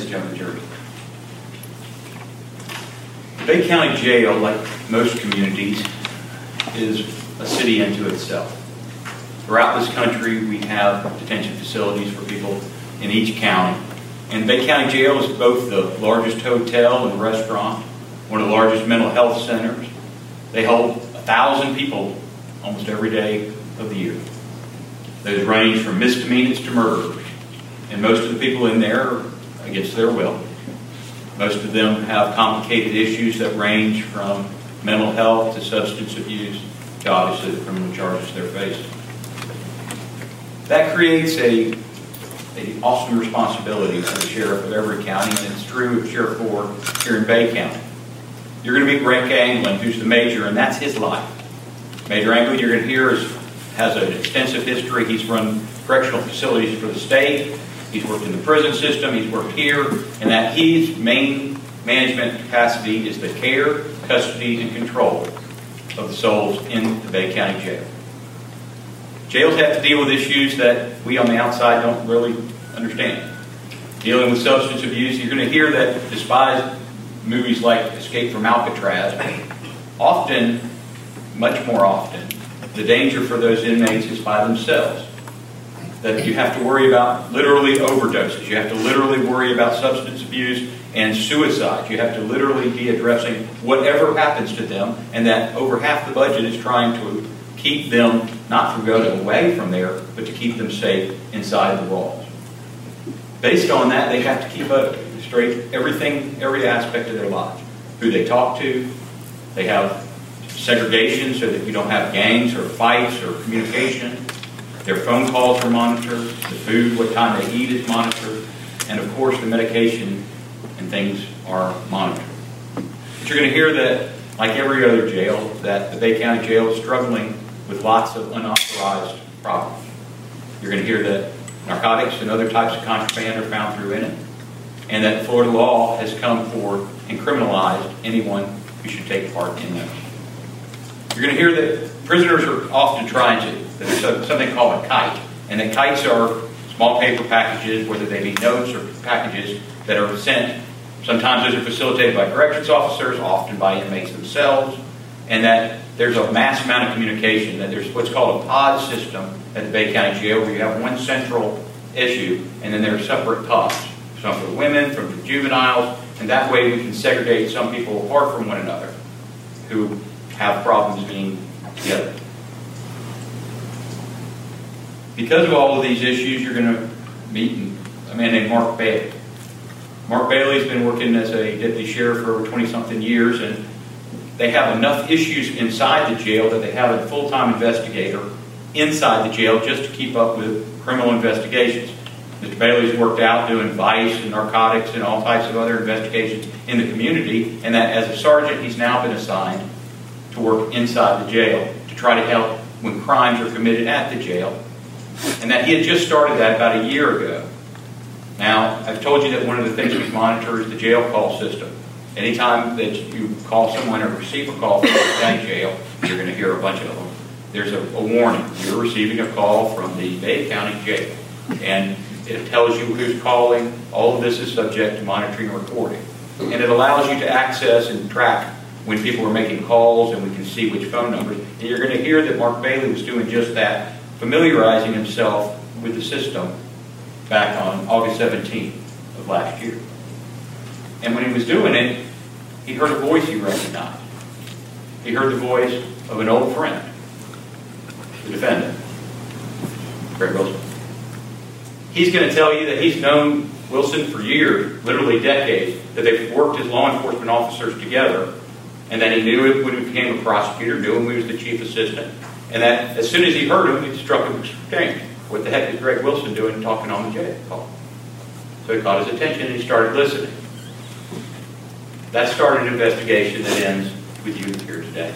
and gentlemen, jury. The Bay County Jail, like most communities, is a city unto itself. Throughout this country, we have detention facilities for people in each county. And Bay County Jail is both the largest hotel and restaurant, one of the largest mental health centers. They hold a thousand people almost every day of the year. Those range from misdemeanors to murderers. And most of the people in there are against their will. Most of them have complicated issues that range from mental health to substance abuse to obviously the criminal charges they're facing. That creates a, a awesome responsibility for the sheriff of every county, and it's true of Sheriff Ford here in Bay County. You're going to meet Rick Anglin, who's the major, and that's his life. Major Anglin, you're going to hear, is, has an extensive history. He's run correctional facilities for the state. He's worked in the prison system. He's worked here, and that his main management capacity is the care, custody, and control of the souls in the Bay County Jail. Jails have to deal with issues that we on the outside don't really understand. Dealing with substance abuse, you're going to hear that despite movies like Escape from Alcatraz, often, much more often, the danger for those inmates is by themselves. That you have to worry about literally overdoses. You have to literally worry about substance abuse and suicide. You have to literally be addressing whatever happens to them, and that over half the budget is trying to keep them not from going away from there, but to keep them safe inside the walls. Based on that, they have to keep up straight everything, every aspect of their lives. Who they talk to, they have segregation so that you don't have gangs or fights or communication. Their phone calls are monitored, the food, what time they eat is monitored, and of course the medication and things are monitored. But you're going to hear that, like every other jail, that the Bay County Jail is struggling with lots of unauthorized problems. You're going to hear that narcotics and other types of contraband are found through in it, and that Florida law has come forward and criminalized anyone who should take part in those. You're going to hear that prisoners are often trying to. There's something called a kite, and the kites are small paper packages, whether they be notes or packages that are sent. Sometimes those are facilitated by corrections officers, often by inmates themselves, and that there's a mass amount of communication, that there's what's called a pod system at the Bay County Jail where you have one central issue and then there are separate pods. Some for women, some for juveniles, and that way we can segregate some people apart from one another who have problems being together. Because of all of these issues, you're going to meet a man named Mark Bailey. Mark Bailey's been working as a deputy sheriff for over 20 something years, and they have enough issues inside the jail that they have a full time investigator inside the jail just to keep up with criminal investigations. Mr. Bailey's worked out doing vice and narcotics and all types of other investigations in the community, and that as a sergeant, he's now been assigned to work inside the jail to try to help when crimes are committed at the jail. And that he had just started that about a year ago. Now, I've told you that one of the things we monitor is the jail call system. Anytime that you call someone or receive a call from the county jail, you're going to hear a bunch of them. There's a, a warning. You're receiving a call from the Bay County jail. And it tells you who's calling. All of this is subject to monitoring and recording. And it allows you to access and track when people are making calls and we can see which phone numbers. And you're going to hear that Mark Bailey was doing just that, familiarizing himself with the system back on August 17th of last year. And when he was doing it, he heard a voice he recognized. He heard the voice of an old friend, the defendant, Greg Wilson. He's going to tell you that he's known Wilson for years, literally decades, that they've worked as law enforcement officers together, and that he knew him when he became a prosecutor, knew him when he was the chief assistant, and that as soon as he heard him, it struck him strange. What the heck is Greg Wilson doing talking on the jail call? So he caught his attention and he started listening. That started an investigation that ends with you here today.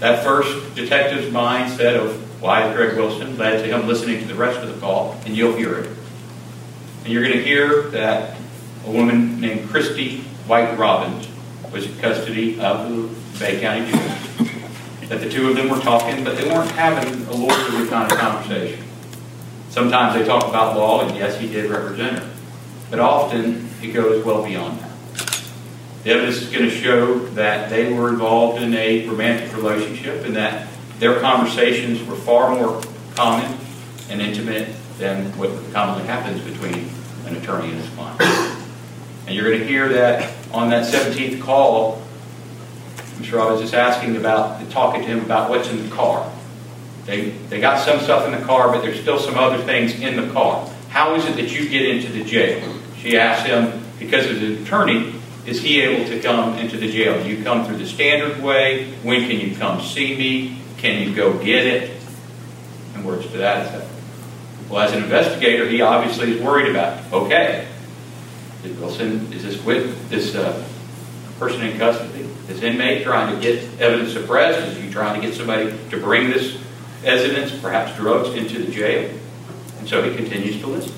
That first detective's mindset of why is Greg Wilson led to him listening to the rest of the call, and you'll hear it. And you're going to hear that a woman named Christy White Robbins was in custody of the Bay County Jail. That the two of them were talking, but they weren't having a lawyerly kind of conversation. Sometimes they talk about law, and yes, he did represent her. but often it goes well beyond that. The evidence is going to show that they were involved in a romantic relationship and that their conversations were far more common and intimate than what commonly happens between an attorney and his client. And you're going to hear that on that 17th call, Mr. Robbins is asking about, talking to him about what's in the car. They, they got some stuff in the car, but there's still some other things in the car. How is it that you get into the jail? She asked him, because as an attorney, is he able to come into the jail? Do you come through the standard way? When can you come see me? Can you go get it? And words to that effect. Well, as an investigator, he obviously is worried about, okay, Wilson, is this with this uh, person in custody, this inmate trying to get evidence suppressed? Is he trying to get somebody to bring this evidence, perhaps drugs, into the jail? And so he continues to listen.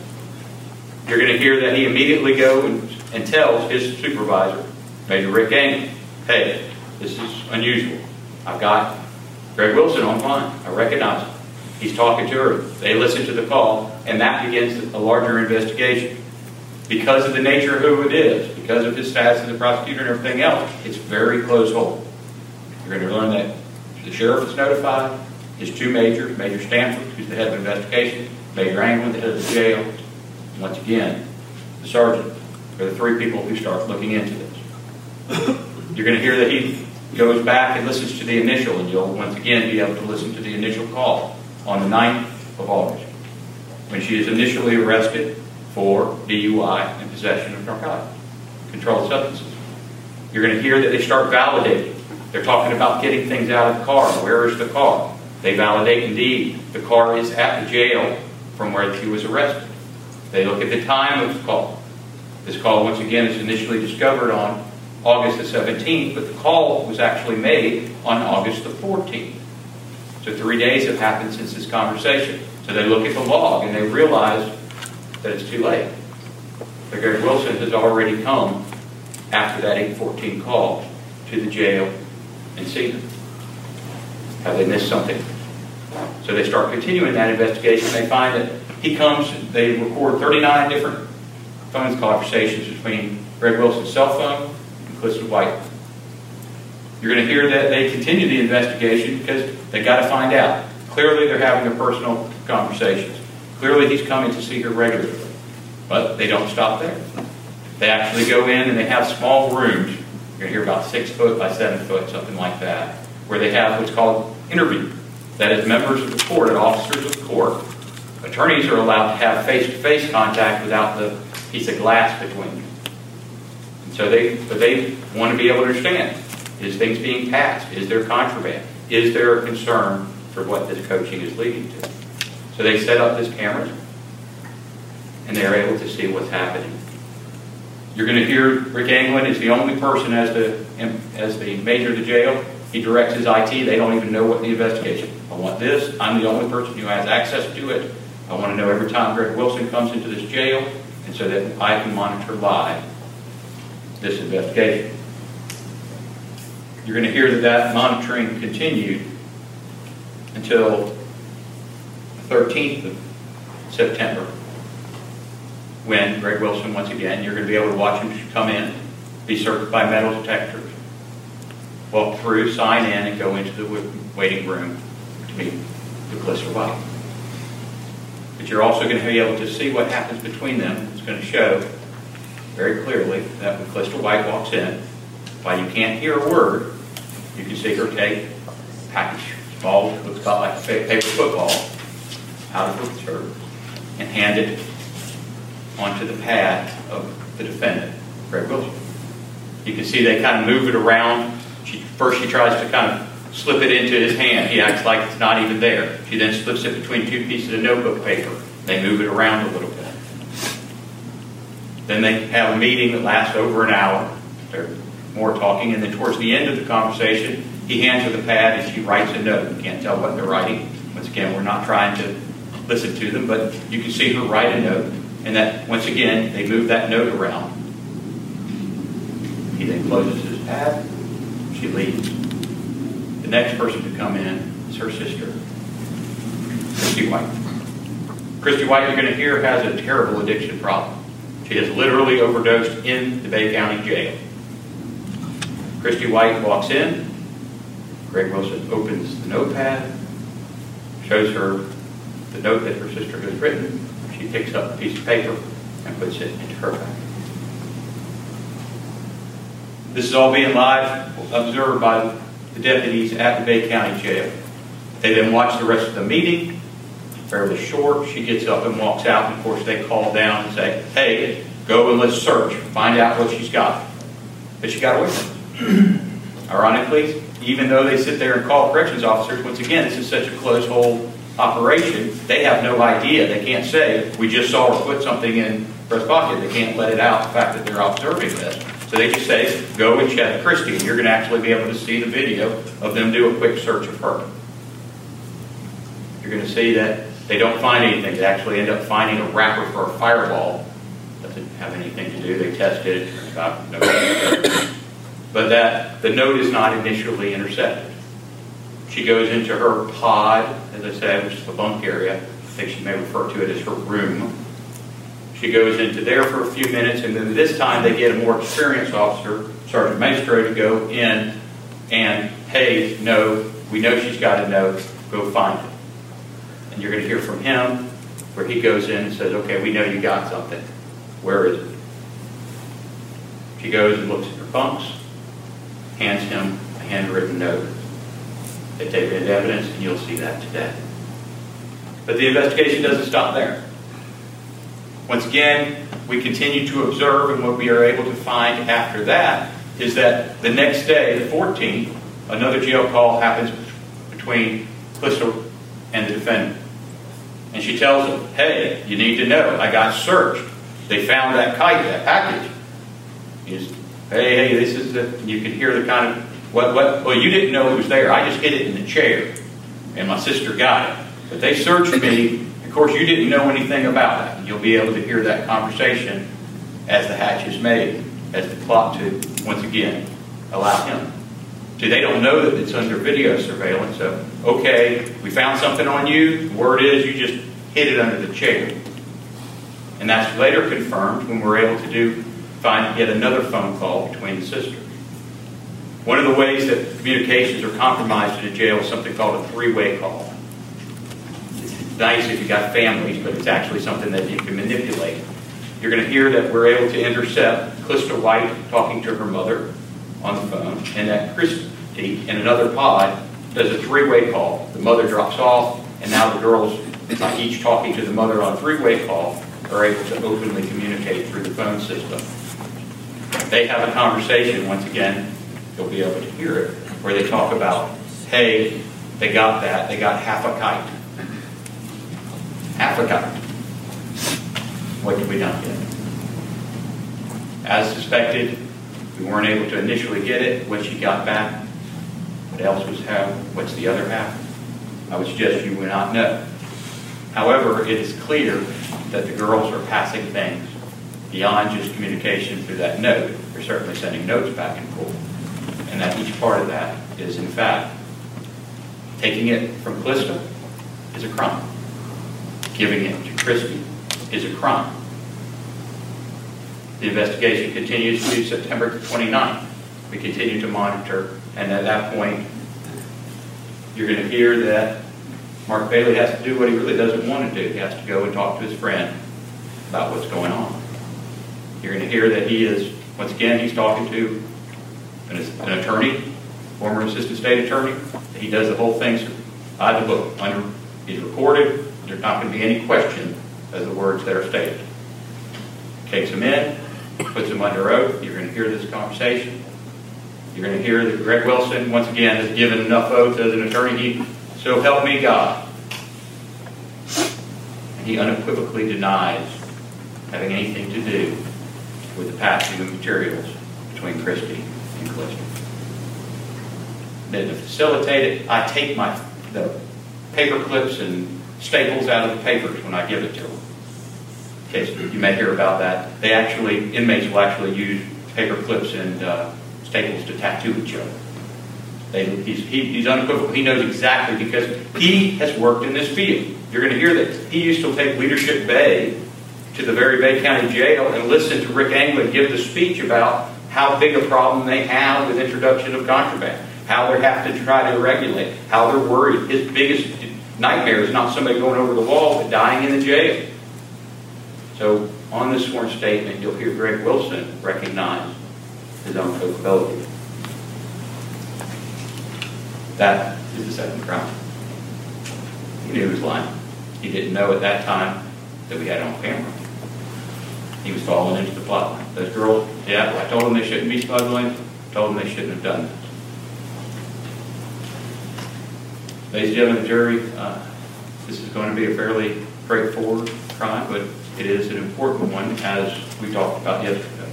You're going to hear that he immediately goes and, and tells his supervisor, Major Rick Anglin, hey, this is unusual. I've got Greg Wilson on line. I recognize him. He's talking to her. They listen to the call, and that begins a larger investigation. Because of the nature of who it is, because of his status as a prosecutor and everything else, it's very close hold. You're going to learn that the sheriff is notified, his two majors, Major Stanford, who's the head of investigation, Major Anglin, the head of the jail, and once again, the sergeant are the three people who start looking into this. You're going to hear that he goes back and listens to the initial, and you'll once again be able to listen to the initial call on the 9th of August, when she is initially arrested for DUI and possession of narcotics, controlled substances. You're going to hear that they start validating. They're talking about getting things out of the car. Where is the car? They validate indeed the car is at the jail from where she was arrested. They look at the time of the call. This call, once again, is initially discovered on August the 17th, but the call was actually made on August the 14th. So three days have happened since this conversation. So they look at the log and they realize that it's too late. Greg Wilson has already come after that 814 call to the jail and seen them. Have they missed something? So they start continuing that investigation. They find that he comes, they record 39 different phone conversations between Greg Wilson's cell phone and Calista White. You're going to hear that they continue the investigation because they got to find out. Clearly, they're having their personal conversations. Clearly, he's coming to see her regularly. But they don't stop there. They actually go in and they have small rooms. You're going to hear about six foot by seven foot, something like that, where they have what's called interview. That is, members of the court and officers of the court. Attorneys are allowed to have face-to-face contact without the piece of glass between them. And so they, but they want to be able to understand is things being passed? Is there contraband? Is there a concern for what this coaching is leading to? So they set up this cameras, and they're able to see what's happening. You're going to hear Rick Anglin is the only person as the as the major of the jail. He directs his IT. They don't even know what the investigation. I want this. I'm the only person who has access to it. I want to know every time Greg Wilson comes into this jail, and so that I can monitor live this investigation. You're going to hear that that monitoring continued until the 13th of September, when Greg Wilson, once again, you're going to be able to watch him come in, be searched by metal detectors, walk through, sign in, and go into the waiting room to meet the White. But you're also going to be able to see what happens between them. It's going to show very clearly that when Calista White walks in, while you can't hear a word, you can see her take a package, small, looks about like a paper football, out of her shirt and hand it onto the pad of the defendant, Greg Wilson. You can see they kind of move it around. She, first she tries to kind of slip it into his hand. He acts like it's not even there. She then slips it between two pieces of notebook paper. They move it around a little bit. Then they have a meeting that lasts over an hour. They're more talking, and then towards the end of the conversation, he hands her the pad and she writes a note. You can't tell what they're writing. Once again, we're not trying to listen to them, but you can see her write a note, and that once again they move that note around. He then closes his pad. She leaves. The next person to come in is her sister, Christy White. Christy White, you're going to hear, has a terrible addiction problem. She has literally overdosed in the Bay County Jail. Christy White walks in. Greg Wilson opens the notepad, shows her the note that her sister has written. She picks up a piece of paper and puts it into her bag. This is all being live observed by the deputies at the Bay County Jail. They then watch the rest of the meeting, fairly short. She gets up and walks out, and of course they call down and say, hey, go and let's search, find out what she's got. But she got away from it. Ironically, even though they sit there and call corrections officers, once again, this is such a close hold operation, they have no idea. They can't say, we just saw her put something in her pocket. They can't let it out, the fact that they're observing this. So they just say, go and check Christy, and you're going to actually be able to see the video of them do a quick search of her. You're going to see that they don't find anything. They actually end up finding a wrapper for a fireball. Doesn't have anything to do. They tested it. But that the note is not initially intercepted. She goes into her pod, as I said, which is the bunk area. I think she may refer to it as her room. She goes into there for a few minutes, and then this time they get a more experienced officer, Sergeant Maestro, to go in and, hey, no, we know she's got a note, go find it. And you're going to hear from him where he goes in and says, okay, we know you got something. Where is it? She goes and looks at her bunks, hands him a handwritten note. They take it into evidence, and you'll see that today. But the investigation doesn't stop there. Once again, we continue to observe, and what we are able to find after that is that the next day, the 14th, another jail call happens between Calista and the defendant. And she tells him, hey, you need to know, I got searched. They found that kite, that package. He's, hey, hey, this is the, you can hear the kind of, what, what, well, you didn't know it was there. I just hid it in the chair, and my sister got it. But they searched me of course, you didn't know anything about that. You'll be able to hear that conversation as the hatch is made, as the plot to, once again, allow him. See, they don't know that it's under video surveillance, so, okay, we found something on you. The word is you just hid it under the chair. And that's later confirmed when we're able to do find yet another phone call between the sisters. One of the ways that communications are compromised in a jail is something called a three-way call It's nice if you got families, but it's actually something that you can manipulate. You're going to hear that we're able to intercept Calista White talking to her mother on the phone, and that Christy in another pod does a three-way call. The mother drops off, and now the girls, by each talking to the mother on a three-way call, are able to openly communicate through the phone system. They have a conversation, once again, you'll be able to hear it, where they talk about, hey, they got that, they got half a kite. Half a kite. What did we not get? As suspected, we weren't able to initially get it. What she got back, what else was half? What's the other half? I would suggest you would not know. However, it is clear that the girls are passing things beyond just communication through that note. They're certainly sending notes back and forth. And that each part of that is, in fact, taking it from Calista is a crime giving it to Christy is a crime. The investigation continues to September 29th. We continue to monitor, and at that point, you're going to hear that Mark Bailey has to do what he really doesn't want to do. He has to go and talk to his friend about what's going on. You're going to hear that he is, once again, he's talking to an, attorney, former assistant state attorney. He does the whole thing by the book. Under, he's recorded, there's not going to be any question as the words that are stated. Takes them in, puts them under oath. You're going to hear this conversation. You're going to hear that Greg Wilson, once again, has given enough oath as an attorney. He, so help me God. And he unequivocally denies having anything to do with the passing of materials between Christy and. Then to facilitate it, I take my the paper clips and staples out of the papers when I give it to them. Okay, so you may hear about that. They actually, inmates will actually use paper clips and uh, staples to tattoo each other. They, he's, he, he's unequivocal. He knows exactly because he has worked in this field. You're going to hear that he used to take Leadership Bay to the very Bay County Jail and listen to Rick Anglin give the speech about how big a problem they have with introduction of contraband, how they have to try to regulate, how they're worried. His biggest nightmare is not somebody going over the wall, but dying in the jail. So on this sworn statement, you'll hear Greg Wilson recognize his own culpability. That is the second crime. He knew he was lying. He didn't know at that time that we had it on camera. He was falling into the plot. Those girls, yeah, I told them they shouldn't be smuggling, told them they shouldn't have done this. Ladies and gentlemen jury, uh, this is going to be a fairly straightforward crime, but it is an important one, as we talked about yesterday.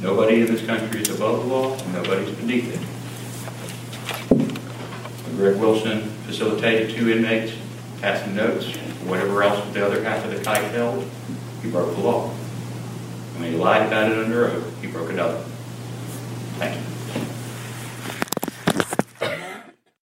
Nobody in this country is above the law, and nobody's beneath it. Greg Wilson facilitated two inmates passing notes, whatever else the other half of the kite held, he broke the law. When he lied about it under oath, he broke another. Thank you.